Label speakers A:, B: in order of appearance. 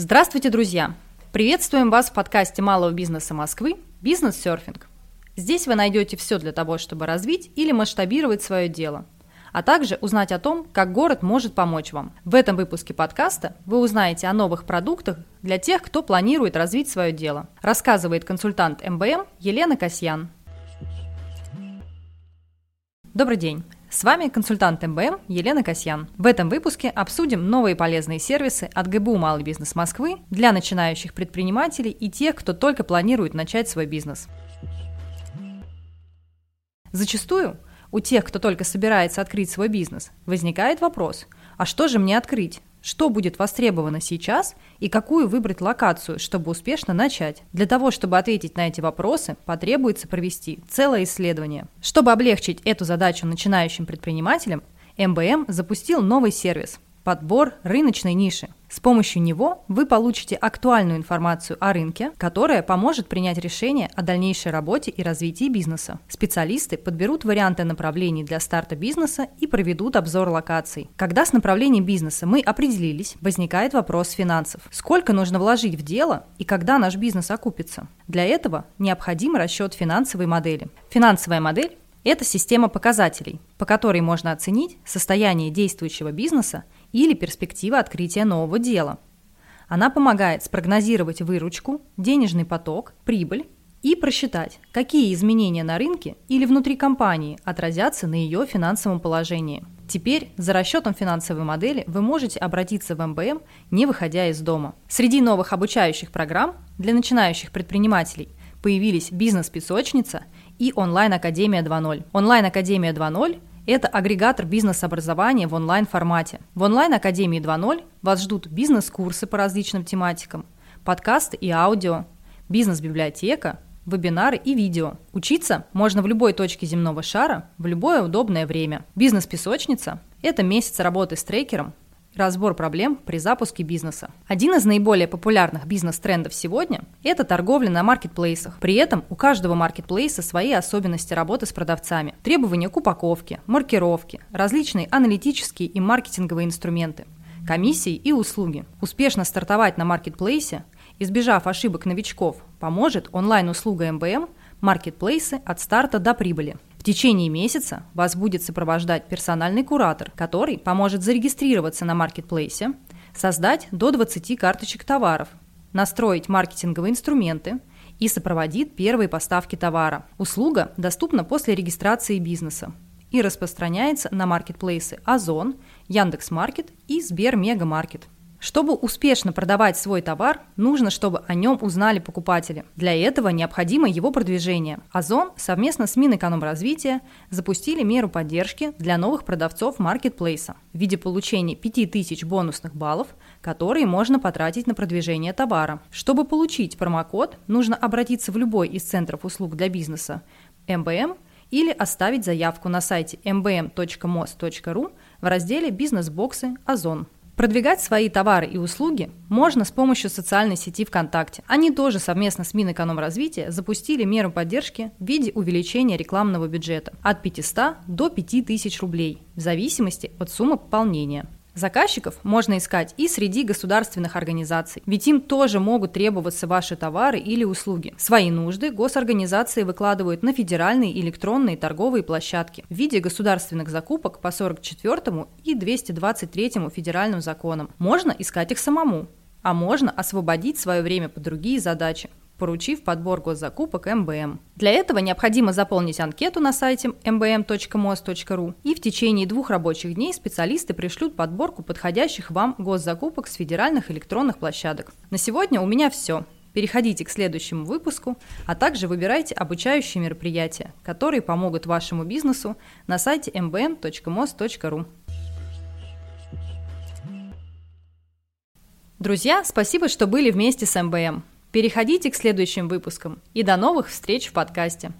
A: Здравствуйте, друзья! Приветствуем вас в подкасте малого бизнеса Москвы «Бизнес-серфинг». Здесь вы найдете все для того, чтобы развить или масштабировать свое дело, а также узнать о том, как город может помочь вам. В этом выпуске подкаста вы узнаете о новых продуктах для тех, кто планирует развить свое дело, рассказывает консультант МБМ Елена Касьян. Добрый день! С вами консультант МБМ Елена Касьян. В этом выпуске обсудим новые полезные сервисы от ГБУ «Малый бизнес Москвы» для начинающих предпринимателей и тех, кто только планирует начать свой бизнес. Зачастую у тех, кто только собирается открыть свой бизнес, возникает вопрос, а что же мне открыть? Что будет востребовано сейчас и какую выбрать локацию, чтобы успешно начать. Для того, чтобы ответить на эти вопросы, потребуется провести целое исследование. Чтобы облегчить эту задачу начинающим предпринимателям, МБМ запустил новый сервис – подбор рыночной ниши. С помощью него вы получите актуальную информацию о рынке, которая поможет принять решение о дальнейшей работе и развитии бизнеса. Специалисты подберут варианты направлений для старта бизнеса и проведут обзор локаций. Когда с направлением бизнеса мы определились, возникает вопрос финансов. Сколько нужно вложить в дело и когда наш бизнес окупится? Для этого необходим расчет финансовой модели. Финансовая модель это система показателей, по которой можно оценить состояние действующего бизнеса или перспектива открытия нового дела. Она помогает спрогнозировать выручку, денежный поток, прибыль и просчитать, какие изменения на рынке или внутри компании отразятся на ее финансовом положении. Теперь за расчетом финансовой модели вы можете обратиться в МБМ, не выходя из дома. Среди новых обучающих программ для начинающих предпринимателей появились «Бизнес-песочница» и «Онлайн-академия 2.0». «Онлайн-академия 2.0» Это агрегатор бизнес-образования в онлайн-формате. В онлайн-академии 2.0 вас ждут бизнес-курсы по различным тематикам, подкасты и аудио, бизнес-библиотека, вебинары и видео. Учиться можно в любой точке земного шара в любое удобное время. Бизнес-песочница – это месяц работы с трекером, разбор проблем при запуске бизнеса. Один из наиболее популярных бизнес-трендов сегодня – это торговля на маркетплейсах. При этом у каждого маркетплейса свои особенности работы с продавцами, требования к упаковке, маркировке, различные аналитические и маркетинговые инструменты, комиссии и услуги. Успешно стартовать на маркетплейсе, избежав ошибок новичков, поможет онлайн-услуга МБМ «Маркетплейсы от старта до прибыли». Течение месяца вас будет сопровождать персональный куратор, который поможет зарегистрироваться на маркетплейсе, создать до 20 карточек товаров, настроить маркетинговые инструменты и сопроводит первые поставки товара. Услуга доступна после регистрации бизнеса и распространяется на маркетплейсы Озон, Яндекс.Маркет и Сбермегамаркет. Чтобы успешно продавать свой товар, нужно, чтобы о нем узнали покупатели. Для этого необходимо его продвижение. Озон совместно с Минэкономразвития запустили меру поддержки для новых продавцов маркетплейса в виде получения 5000 бонусных баллов, которые можно потратить на продвижение товара. Чтобы получить промокод, нужно обратиться в любой из центров услуг для бизнеса МБМ или оставить заявку на сайте mbm.mos.ru в разделе «Бизнес-боксы Озон». Продвигать свои товары и услуги можно с помощью социальной сети ВКонтакте. Они тоже совместно с Минэкономразвития запустили меру поддержки в виде увеличения рекламного бюджета от 500 до 5000 рублей в зависимости от суммы пополнения. Заказчиков можно искать и среди государственных организаций, ведь им тоже могут требоваться ваши товары или услуги. Свои нужды госорганизации выкладывают на федеральные электронные торговые площадки в виде государственных закупок по 44 и 223 федеральным законам. Можно искать их самому, а можно освободить свое время под другие задачи поручив подбор госзакупок МБМ. Для этого необходимо заполнить анкету на сайте mbm.mos.ru и в течение двух рабочих дней специалисты пришлют подборку подходящих вам госзакупок с федеральных электронных площадок. На сегодня у меня все. Переходите к следующему выпуску, а также выбирайте обучающие мероприятия, которые помогут вашему бизнесу на сайте mbm.mos.ru. Друзья, спасибо, что были вместе с МБМ. Переходите к следующим выпускам и до новых встреч в подкасте.